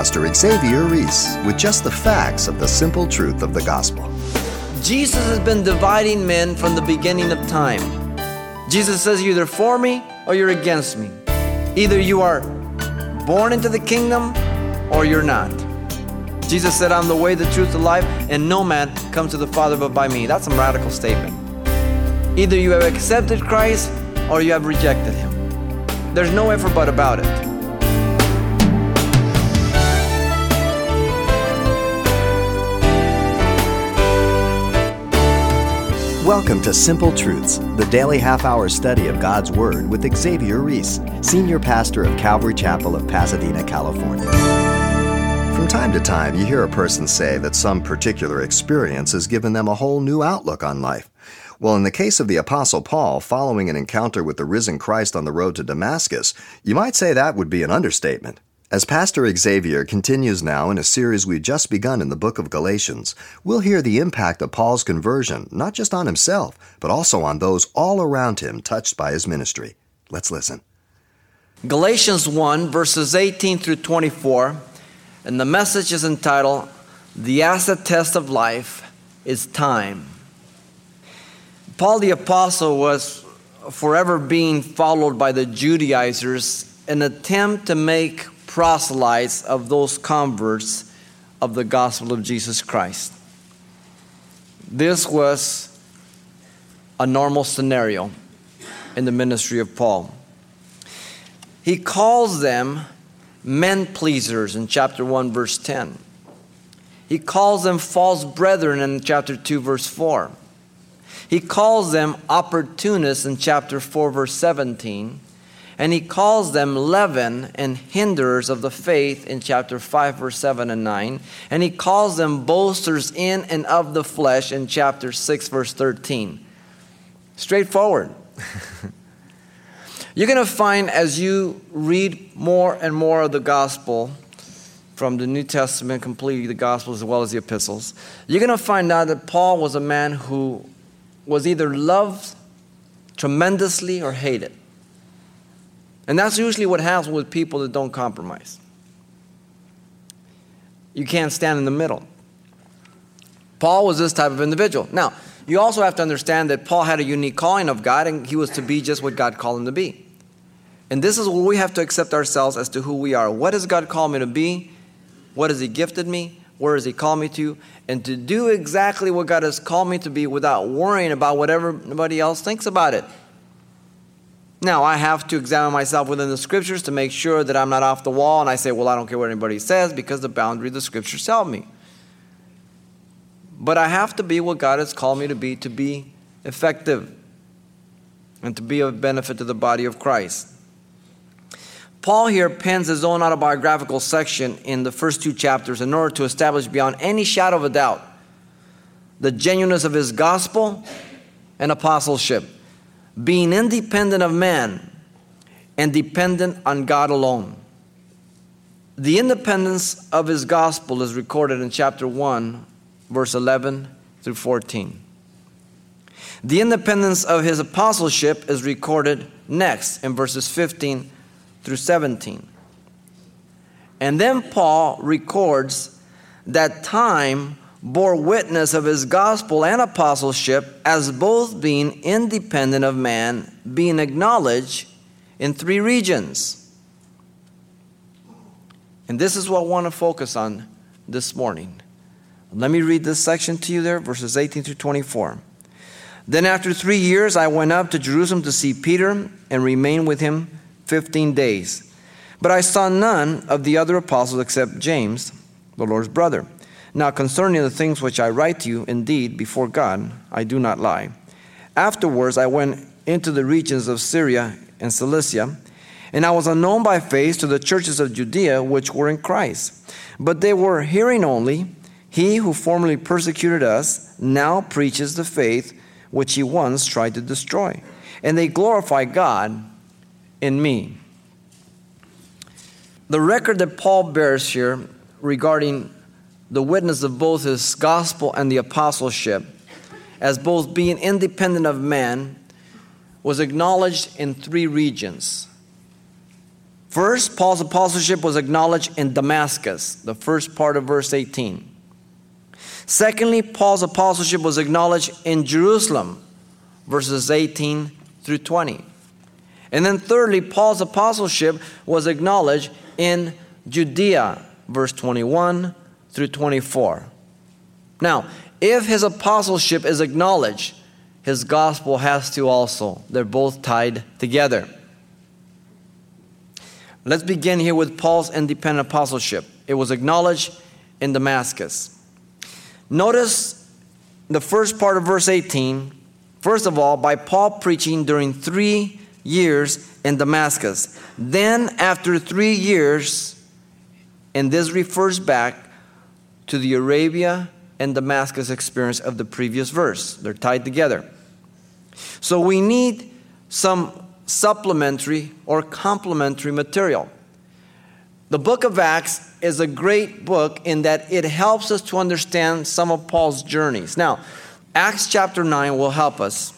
Pastor Xavier Ries with just the facts of the simple truth of the gospel. Jesus has been dividing men from the beginning of time. Jesus says, You're either for me or you're against me. Either you are born into the kingdom or you're not. Jesus said, I'm the way, the truth, the life, and no man comes to the Father but by me. That's a radical statement. Either you have accepted Christ or you have rejected him. There's no effort but about it. Welcome to Simple Truths, the daily half hour study of God's Word with Xavier Ries, Senior Pastor of Calvary Chapel of Pasadena, California. From time to time, you hear a person say that some particular experience has given them a whole new outlook on life. Well, in the case of the Apostle Paul, following an encounter with the risen Christ on the road to Damascus, you might say that would be an understatement. As Pastor Xavier continues now in a series we've just begun in the book of Galatians, we'll hear the impact of Paul's conversion, not just on himself, but also on those all around him touched by his ministry. Let's listen. Galatians 1, verses 18 through 24, and the message is entitled, The Acid Test of Life is Time. Paul the Apostle was forever being followed by the Judaizers, an attempt to make proselytes of those converts of the gospel of Jesus Christ. This was a normal scenario in the ministry of Paul. He calls them men pleasers in chapter 1, verse 10. He calls them false brethren in chapter 2, verse 4. He calls them opportunists in chapter 4, verse 17 and he calls them leaven and hinderers of the faith in chapter 5, verse 7 and 9. And he calls them boasters in and of the flesh in chapter 6, verse 13. Straightforward. You're going to find as you read more and more of the gospel from the New Testament, completely the gospels as well as the epistles, you're going to find out that Paul was a man who was either loved tremendously or hated. And that's usually what happens with people that don't compromise. You can't stand in the middle. Paul was this type of individual. Now, you also have to understand that Paul had a unique calling of God, and he was to be just what God called him to be. And this is where we have to accept ourselves as to who we are. What does God call me to be? What has He gifted me? Where has He called me to? And to do exactly what God has called me to be without worrying about what everybody else thinks about it. Now, I have to examine myself within the scriptures to make sure that I'm not off the wall and I say, well, I don't care what anybody says because the boundary of the scriptures tell me. But I have to be what God has called me to be to be effective and to be of benefit to the body of Christ. Paul here pens his own autobiographical section in the first two chapters in order to establish beyond any shadow of a doubt the genuineness of his gospel and apostleship being independent of man and dependent on God alone. The independence of his gospel is recorded in chapter 1, verse 11 through 14. The independence of his apostleship is recorded next in verses 15 through 17. And then Paul records that time bore witness of his gospel and apostleship as both being independent of man, being acknowledged in three regions. And this is what I want to focus on this morning. Let me read this section to you there, verses 18 through 24. Then, after three years, I went up to Jerusalem to see Peter and remained with him 15 days. But I saw none of the other apostles except James, the Lord's brother. Now, concerning the things which I write to you, indeed, before God, I do not lie. Afterwards, I went into the regions of Syria and Cilicia, and I was unknown by face to the churches of Judea which were in Christ. But they were hearing only, He who formerly persecuted us now preaches the faith which he once tried to destroy. And they glorify God in me. The record that Paul bears here regarding the witness of both his gospel and the apostleship, as both being independent of man, was acknowledged in three regions. First, Paul's apostleship was acknowledged in Damascus, the first part of verse 18. Secondly, Paul's apostleship was acknowledged in Jerusalem, verses 18 through 20. And then thirdly, Paul's apostleship was acknowledged in Judea, verse 21 through 24. Now, if his apostleship is acknowledged, his gospel has to also. They're both tied together. Let's begin here with Paul's independent apostleship. It was acknowledged in Damascus. Notice the first part of verse 18. First of all, by Paul preaching during three years in Damascus. Then, after three years, and this refers back to the Arabia and Damascus experience of the previous verse. They're tied together. So we need some supplementary or complementary material. The book of Acts is a great book in that it helps us to understand some of Paul's journeys. Now, Acts chapter 9 will help us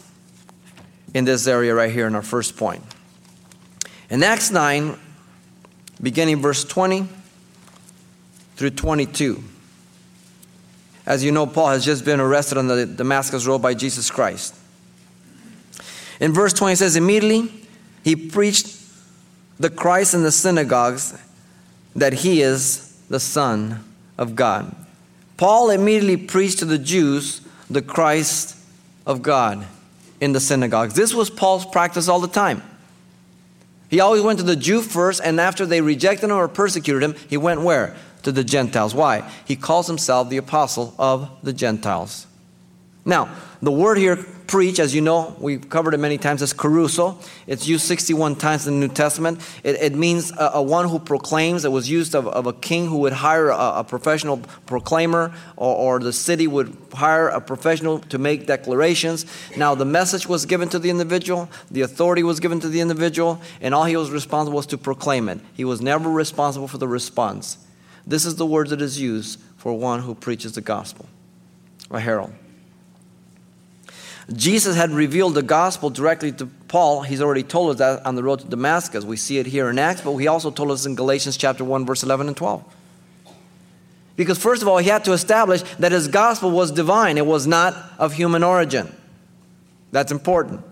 in this area right here in our first point. In Acts 9, beginning verse 20 through 22. As you know, Paul has just been arrested on the Damascus Road by Jesus Christ. In verse 20, it says, Immediately he preached the Christ in the synagogues that he is the Son of God. Paul immediately preached to the Jews the Christ of God in the synagogues. This was Paul's practice all the time. He always went to the Jew first, and after they rejected him or persecuted him, he went where? To the Gentiles. Why? He calls himself the apostle of the Gentiles. Now, the word here preach, as you know, we've covered it many times, as kerusso. It's used 61 times in the New Testament. It, it means a, a, one who proclaims. It was used of, of a king who would hire a, a professional proclaimer, or, or, the city would hire a professional to make declarations. Now, the message was given to the individual, the authority was given to the individual, and all he was responsible was to proclaim it. He was never responsible for the response. This is the word that is used for one who preaches the gospel, a herald. Jesus had revealed the gospel directly to Paul. He's already told us that on the road to Damascus. We see it here in Acts, but he also told us in Galatians chapter 1 verse 11 and 12. Because first of all, he had to establish that his gospel was divine. It was not of human origin. That's important.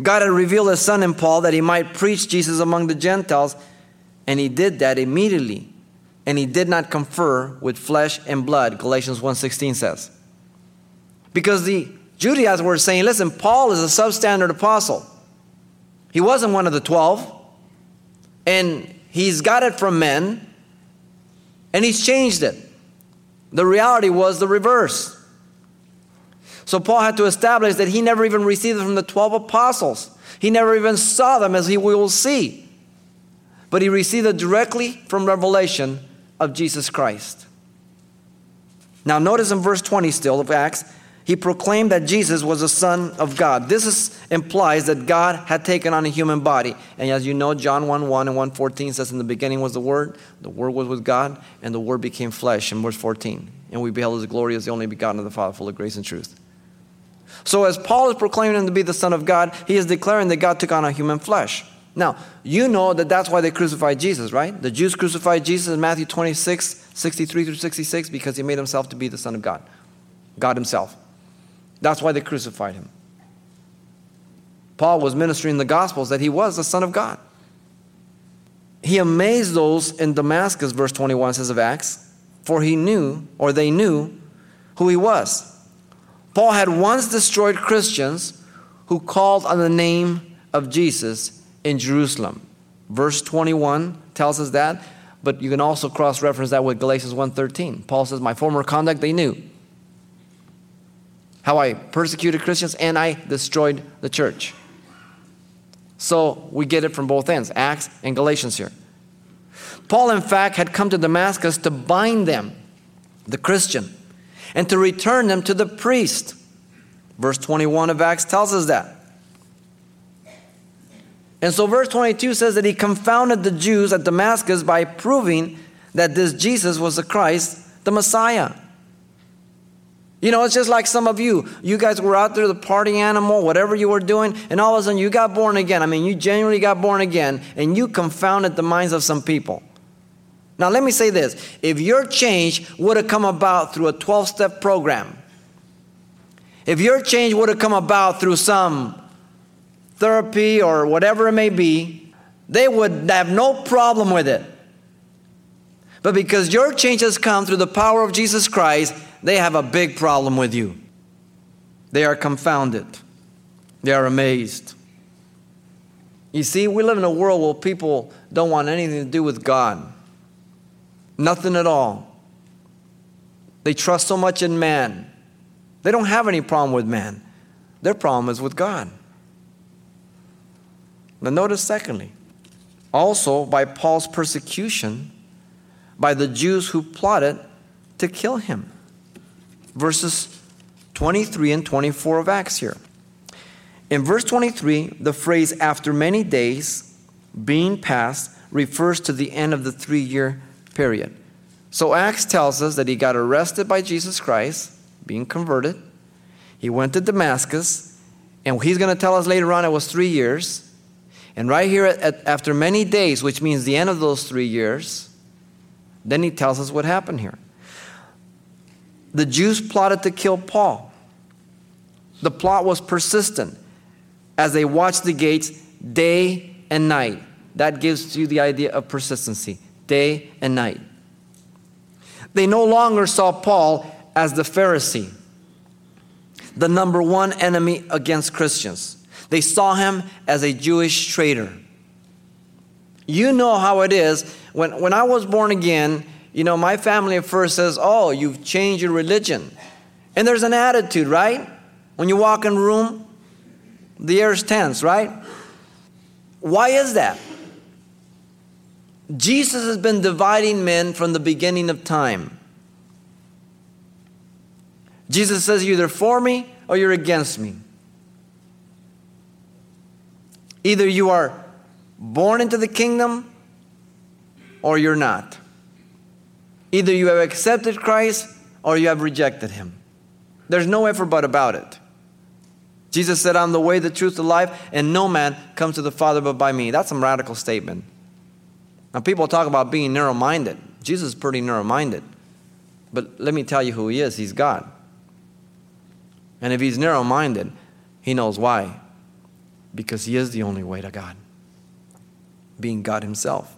God had revealed his son in Paul that he might preach Jesus among the Gentiles, and he did that immediately. And he did not confer with flesh and blood, Galatians 1:16 says. Because the Judaizers were saying, listen, Paul is a substandard apostle. He wasn't one of the 12. And he's got it from men. And he's changed it. The reality was the reverse. So Paul had to establish that he never even received it from the 12 apostles. He never even saw them, as he will see. But he received it directly from revelation of Jesus Christ. Now, notice in verse 20 still of Acts, he proclaimed that Jesus was the Son of God. This is, implies that God had taken on a human body. And as you know, John 1 1 and 1 14 says, In the beginning was the Word, the Word was with God, and the Word became flesh, in verse 14. And we beheld his glory as the only begotten of the Father, full of grace and truth. So, as Paul is proclaiming him to be the Son of God, he is declaring that God took on a human flesh. Now, you know that that's why they crucified Jesus, right? The Jews crucified Jesus in Matthew 26, 63 through 66, because he made himself to be the Son of God, God himself. That's why they crucified him. Paul was ministering the Gospels that he was the Son of God. He amazed those in Damascus, verse 21 says of Acts, for he knew, or they knew, who he was. Paul had once destroyed Christians who called on the name of Jesus in Jerusalem. Verse 21 tells us that, but you can also cross reference that with Galatians 1:13. Paul says, "My former conduct they knew, how I persecuted Christians and I destroyed the church. So we get it from both ends, Acts and Galatians here. Paul, in fact, had come to Damascus to bind them, the Christian, and to return them to the priest. Verse 21 of Acts tells us that. And so, verse 22 says that he confounded the Jews at Damascus by proving that this Jesus was the Christ, the Messiah. You know, it's just like some of you. You guys were out there, the party animal, whatever you were doing, and all of a sudden you got born again. I mean, you genuinely got born again, and you confounded the minds of some people. Now, let me say this if your change would have come about through a 12 step program, if your change would have come about through some therapy or whatever it may be, they would have no problem with it. But because your change has come through the power of Jesus Christ, they have a big problem with you. They are confounded, they are amazed. You see, we live in a world where people don't want anything to do with God. Nothing at all. They trust so much in man. They don't have any problem with man. Their problem is with God. Now, notice, secondly, also by Paul's persecution by the Jews who plotted to kill him verses 23 and 24 of Acts here. In verse 23, the phrase after many days being passed refers to the end of the three year period. So Acts tells us that he got arrested by Jesus Christ, being converted. He went to Damascus, and he's going to tell us later on it was three years. And right here, at, after many days, which means the end of those three years, then he tells us what happened here the Jews plotted to kill Paul. The plot was persistent as they watched the gates day and night. That gives you the idea of persistency day and night. They no longer saw Paul as the Pharisee, the number one enemy against Christians. They saw him as a Jewish traitor. You know how it is. When, when I was born again, you know, my family at first says, Oh, you've changed your religion. And there's an attitude, right? When you walk in a room, the air is tense, right? Why is that? Jesus has been dividing men from the beginning of time. Jesus says, You're either for me or you're against me. Either you are born into the kingdom or you're not. Either you have accepted Christ or you have rejected him. There's no effort but about it. Jesus said, I'm the way, the truth, the life, and no man comes to the Father but by me. That's a radical statement. Now, people talk about being narrow minded. Jesus is pretty narrow minded. But let me tell you who he is He's God. And if he's narrow minded, he knows why. Because he is the only way to God, being God himself.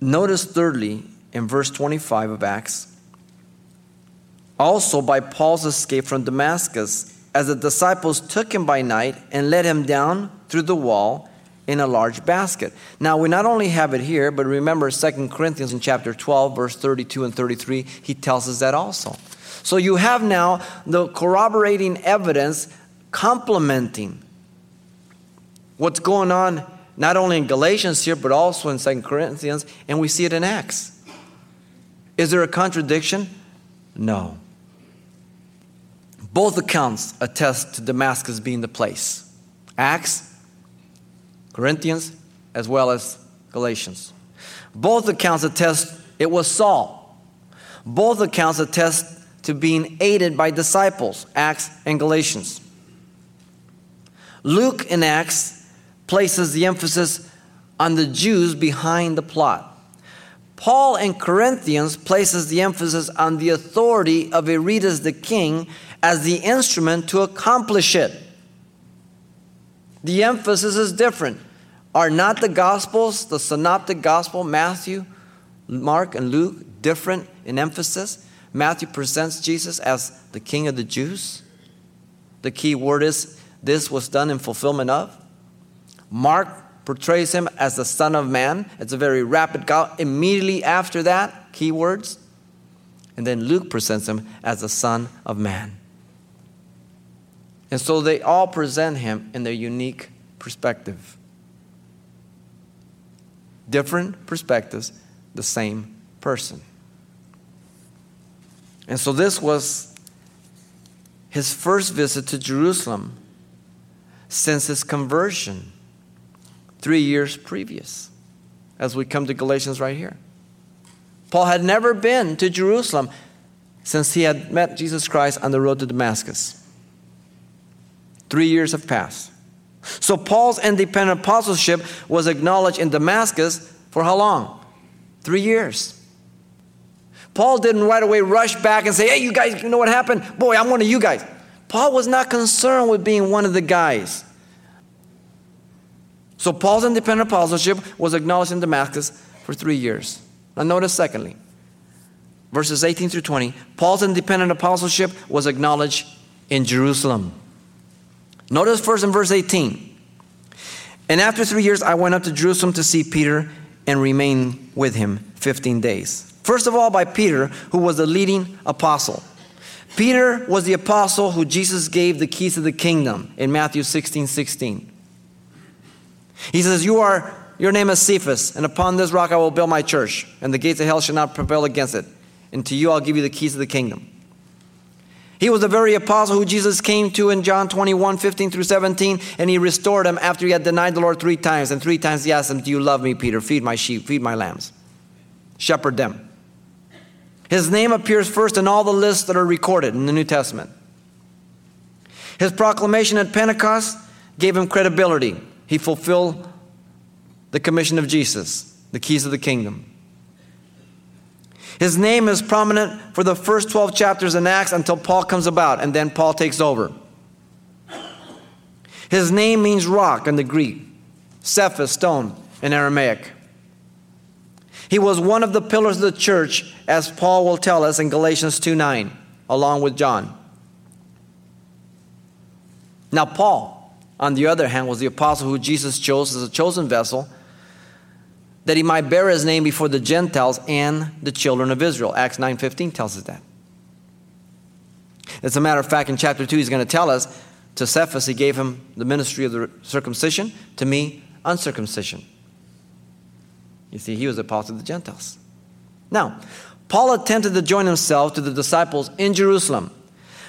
Notice, thirdly, in verse 25 of Acts, also by Paul's escape from Damascus, as the disciples took him by night and led him down through the wall in a large basket. Now, we not only have it here, but remember 2 Corinthians in chapter 12, verse 32 and 33, he tells us that also. So you have now the corroborating evidence complementing what's going on not only in Galatians here, but also in Second Corinthians, and we see it in Acts. Is there a contradiction? No. Both accounts attest to Damascus being the place. Acts, Corinthians, as well as Galatians. Both accounts attest it was Saul. Both accounts attest to being aided by disciples, Acts and Galatians. Luke in Acts places the emphasis on the Jews behind the plot. Paul in Corinthians places the emphasis on the authority of Aretas the king as the instrument to accomplish it. The emphasis is different. Are not the Gospels, the Synoptic Gospel, Matthew, Mark, and Luke, different in emphasis? Matthew presents Jesus as the King of the Jews. The key word is this was done in fulfillment of. Mark portrays him as the Son of Man. It's a very rapid go. Immediately after that, keywords. And then Luke presents him as the Son of Man. And so they all present him in their unique perspective. Different perspectives, the same person. And so this was his first visit to Jerusalem since his conversion three years previous, as we come to Galatians right here. Paul had never been to Jerusalem since he had met Jesus Christ on the road to Damascus. Three years have passed. So Paul's independent apostleship was acknowledged in Damascus for how long? Three years. Paul didn't right away rush back and say, Hey, you guys, you know what happened? Boy, I'm one of you guys. Paul was not concerned with being one of the guys. So Paul's independent apostleship was acknowledged in Damascus for three years. Now, notice secondly, verses 18 through 20, Paul's independent apostleship was acknowledged in Jerusalem. Notice first in verse 18. And after three years, I went up to Jerusalem to see Peter and remain with him 15 days. First of all, by Peter, who was the leading apostle. Peter was the apostle who Jesus gave the keys of the kingdom in Matthew 16 16. He says, You are, your name is Cephas, and upon this rock I will build my church, and the gates of hell shall not prevail against it. And to you I'll give you the keys of the kingdom. He was the very apostle who Jesus came to in John 21, 15 through 17, and he restored him after he had denied the Lord three times. And three times he asked him, Do you love me, Peter? Feed my sheep, feed my lambs, shepherd them. His name appears first in all the lists that are recorded in the New Testament. His proclamation at Pentecost gave him credibility. He fulfilled the commission of Jesus, the keys of the kingdom. His name is prominent for the first 12 chapters in Acts until Paul comes about, and then Paul takes over. His name means rock in the Greek, Cephas, stone in Aramaic. He was one of the pillars of the church, as Paul will tell us in Galatians 2 9, along with John. Now, Paul, on the other hand, was the apostle who Jesus chose as a chosen vessel that he might bear his name before the Gentiles and the children of Israel. Acts 9:15 tells us that. As a matter of fact, in chapter 2, he's going to tell us to Cephas, he gave him the ministry of the circumcision, to me, uncircumcision. You see, he was a apostle of the Gentiles. Now, Paul attempted to join himself to the disciples in Jerusalem,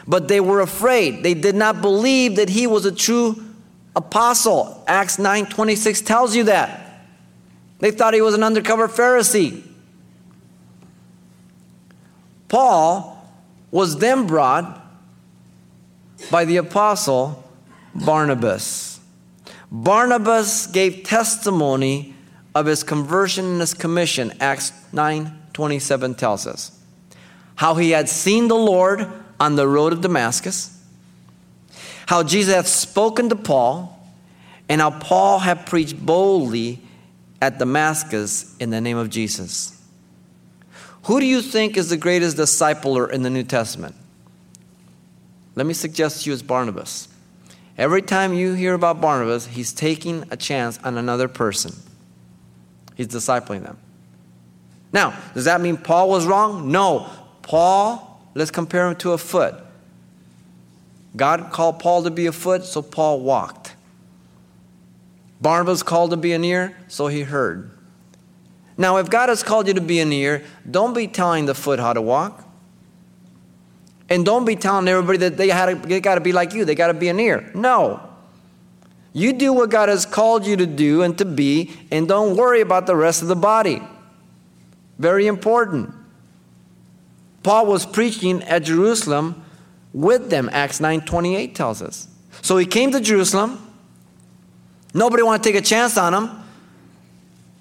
but they were afraid. They did not believe that he was a true apostle. Acts 9:26 tells you that. They thought he was an undercover Pharisee. Paul was then brought by the apostle Barnabas. Barnabas gave testimony of his conversion and his commission, Acts 9 27 tells us. How he had seen the Lord on the road of Damascus, how Jesus had spoken to Paul, and how Paul had preached boldly at Damascus in the name of Jesus. Who do you think is the greatest discipler in the New Testament? Let me suggest to you as Barnabas. Every time you hear about Barnabas, he's taking a chance on another person. He's discipling them. Now, does that mean Paul was wrong? No. Paul, let's compare him to a foot. God called Paul to be a foot, so Paul walked. Barnabas called to be an ear, so he heard. Now, if God has called you to be an ear, don't be telling the foot how to walk. And don't be telling everybody that they, had to, they got to be like you, they got to be an ear. No. You do what God has called you to do and to be, and don't worry about the rest of the body. Very important. Paul was preaching at Jerusalem with them, Acts 9:28 tells us. So he came to Jerusalem. Nobody wanted to take a chance on him.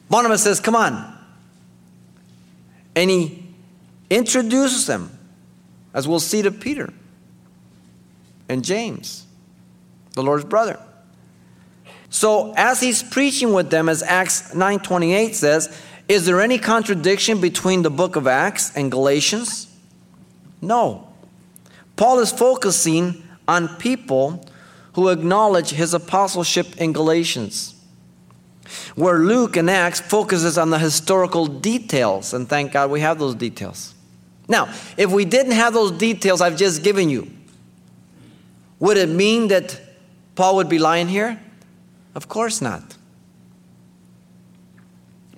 Barnabas says, Come on. And he introduces them, as we'll see to Peter and James, the Lord's brother. So as he's preaching with them, as Acts 9:28 says, is there any contradiction between the book of Acts and Galatians? No. Paul is focusing on people who acknowledge his apostleship in Galatians. Where Luke and Acts focuses on the historical details, and thank God we have those details. Now, if we didn't have those details I've just given you, would it mean that Paul would be lying here? Of course not.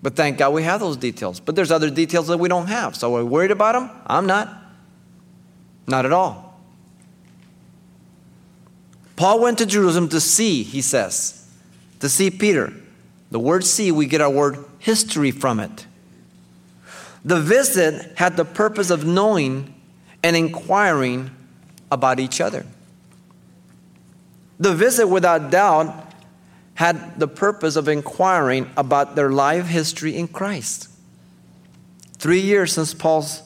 But thank God we have those details. But there's other details that we don't have. So are we worried about them? I'm not. Not at all. Paul went to Jerusalem to see, he says, to see Peter. The word see, we get our word history from it. The visit had the purpose of knowing and inquiring about each other. The visit, without doubt, had the purpose of inquiring about their life history in Christ. Three years since Paul's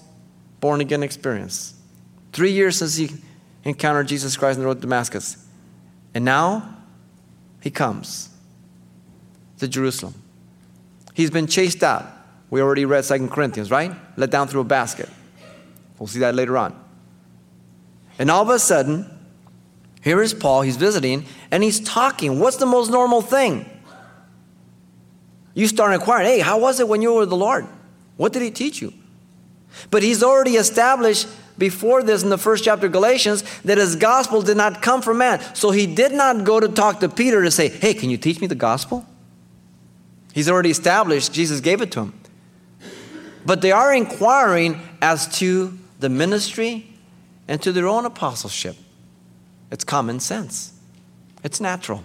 born again experience, three years since he encountered Jesus Christ on the road to Damascus. And now he comes to Jerusalem. He's been chased out. We already read Second Corinthians, right? Let down through a basket. We'll see that later on. And all of a sudden, here is Paul, he's visiting, and he's talking. What's the most normal thing? You start inquiring, hey, how was it when you were with the Lord? What did he teach you? But he's already established before this in the first chapter of Galatians that his gospel did not come from man. So he did not go to talk to Peter to say, hey, can you teach me the gospel? He's already established, Jesus gave it to him. But they are inquiring as to the ministry and to their own apostleship. It's common sense, it's natural.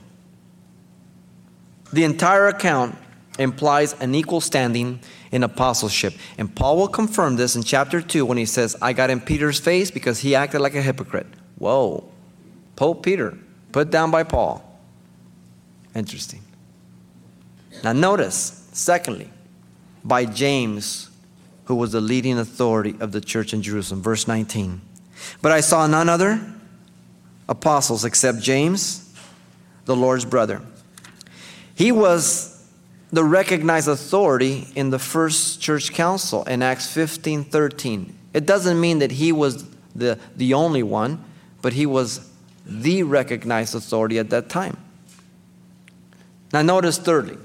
The entire account implies an equal standing in apostleship. And Paul will confirm this in chapter 2 when he says, I got in Peter's face because he acted like a hypocrite. Whoa. Pope Peter, put down by Paul. Interesting. Now, notice, secondly, by James, who was the leading authority of the church in Jerusalem. Verse 19. But I saw none other apostles except James, the Lord's brother. He was the recognized authority in the first church council in Acts 15 13. It doesn't mean that he was the, the only one, but he was the recognized authority at that time. Now, notice thirdly,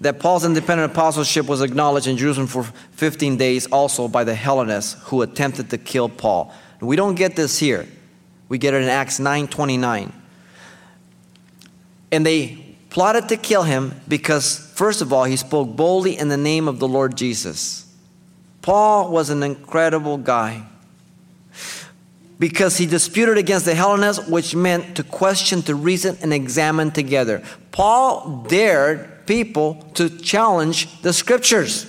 that Paul's independent apostleship was acknowledged in Jerusalem for 15 days also by the Hellenists who attempted to kill Paul. We don't get this here. We get it in Acts 9:29. And they plotted to kill him because first of all he spoke boldly in the name of the Lord Jesus. Paul was an incredible guy. Because he disputed against the Hellenists, which meant to question, to reason, and examine together. Paul dared people to challenge the scriptures.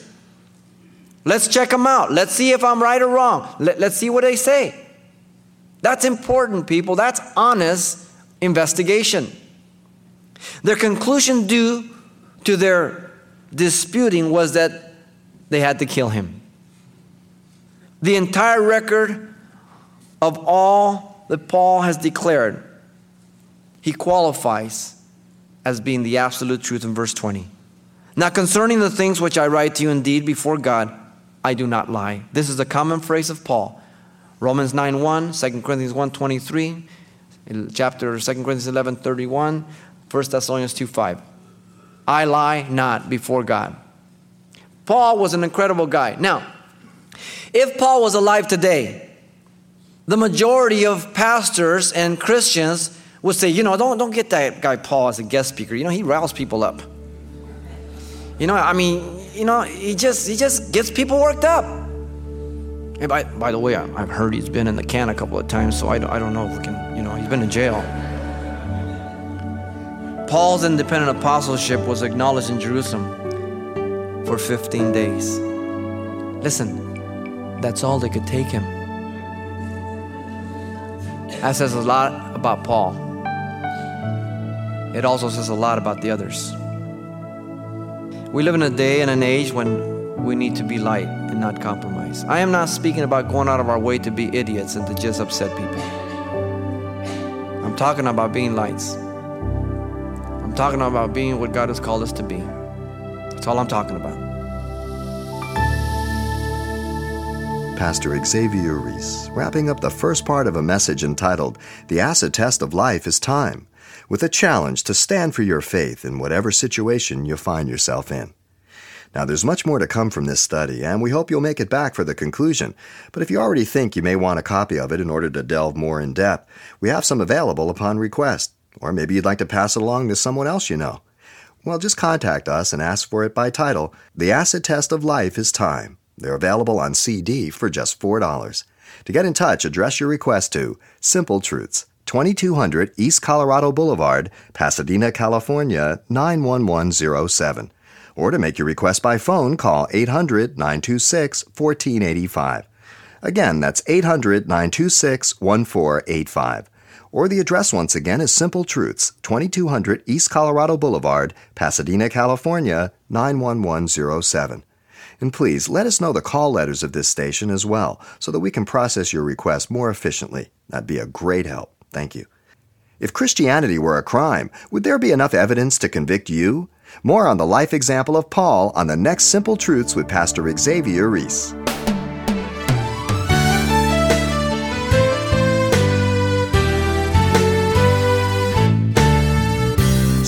Let's check them out. Let's see if I'm right or wrong. Let, us see what they say. That's important, people. That's honest investigation. Their conclusion due to their disputing was that they had to kill him. The entire record of all that Paul has declared, he qualifies as being the absolute truth in verse 20. Now, concerning the things which I write to you, indeed, before God, I do not lie. This is a common phrase of Paul. Romans 9 1, 2 Corinthians 1 23, chapter 2 Corinthians 11 31, 1 Thessalonians 2 5. I lie not before God. Paul was an incredible guy. Now, if Paul was alive today, the majority of pastors and Christians would say, you know, don't, don't get that guy Paul as a guest speaker. You know, he riles people up. You know, I mean, you know, he just he just gets people worked up. And by, by the way, I, have heard he's been in the can a couple of times, so I don't, I don't know if we can, you know, he's been in jail. Paul's independent apostleship was acknowledged in Jerusalem for 15 days. Listen, that's all they could take him. That says a lot about Paul. It also says a lot about the others. We live in a day and an age when we need to be light and not compromise. I am not speaking about going out of our way to be idiots and to just upset people. I'm talking about being lights. I'm talking about being what God has called us to be. That's all I'm talking about. Pastor Xavier Ries, wrapping up the first part of a message entitled The Acid Test of Life is Time, with a challenge to stand for your faith in whatever situation you find yourself in. Now, there's much more to come from this study, and we hope you'll make it back for the conclusion. But if you already think you may want a copy of it in order to delve more in depth, we have some available upon request. Or maybe you'd like to pass it along to someone else you know. Well, just contact us and ask for it by title The Acid Test of Life is Time. They're available on CD for just $4. To get in touch, address your request to Simple Truths, 2200 East Colorado Boulevard, Pasadena, California 91107. Or to make your request by phone, call 800 926 1485. Again, that's 800 926 1485. Or the address once again is Simple Truths, 2200 East Colorado Boulevard, Pasadena, California, 91107. And please let us know the call letters of this station as well so that we can process your request more efficiently. That'd be a great help. Thank you. If Christianity were a crime, would there be enough evidence to convict you? More on the life example of Paul on the next Simple Truths with Pastor Xavier Ries.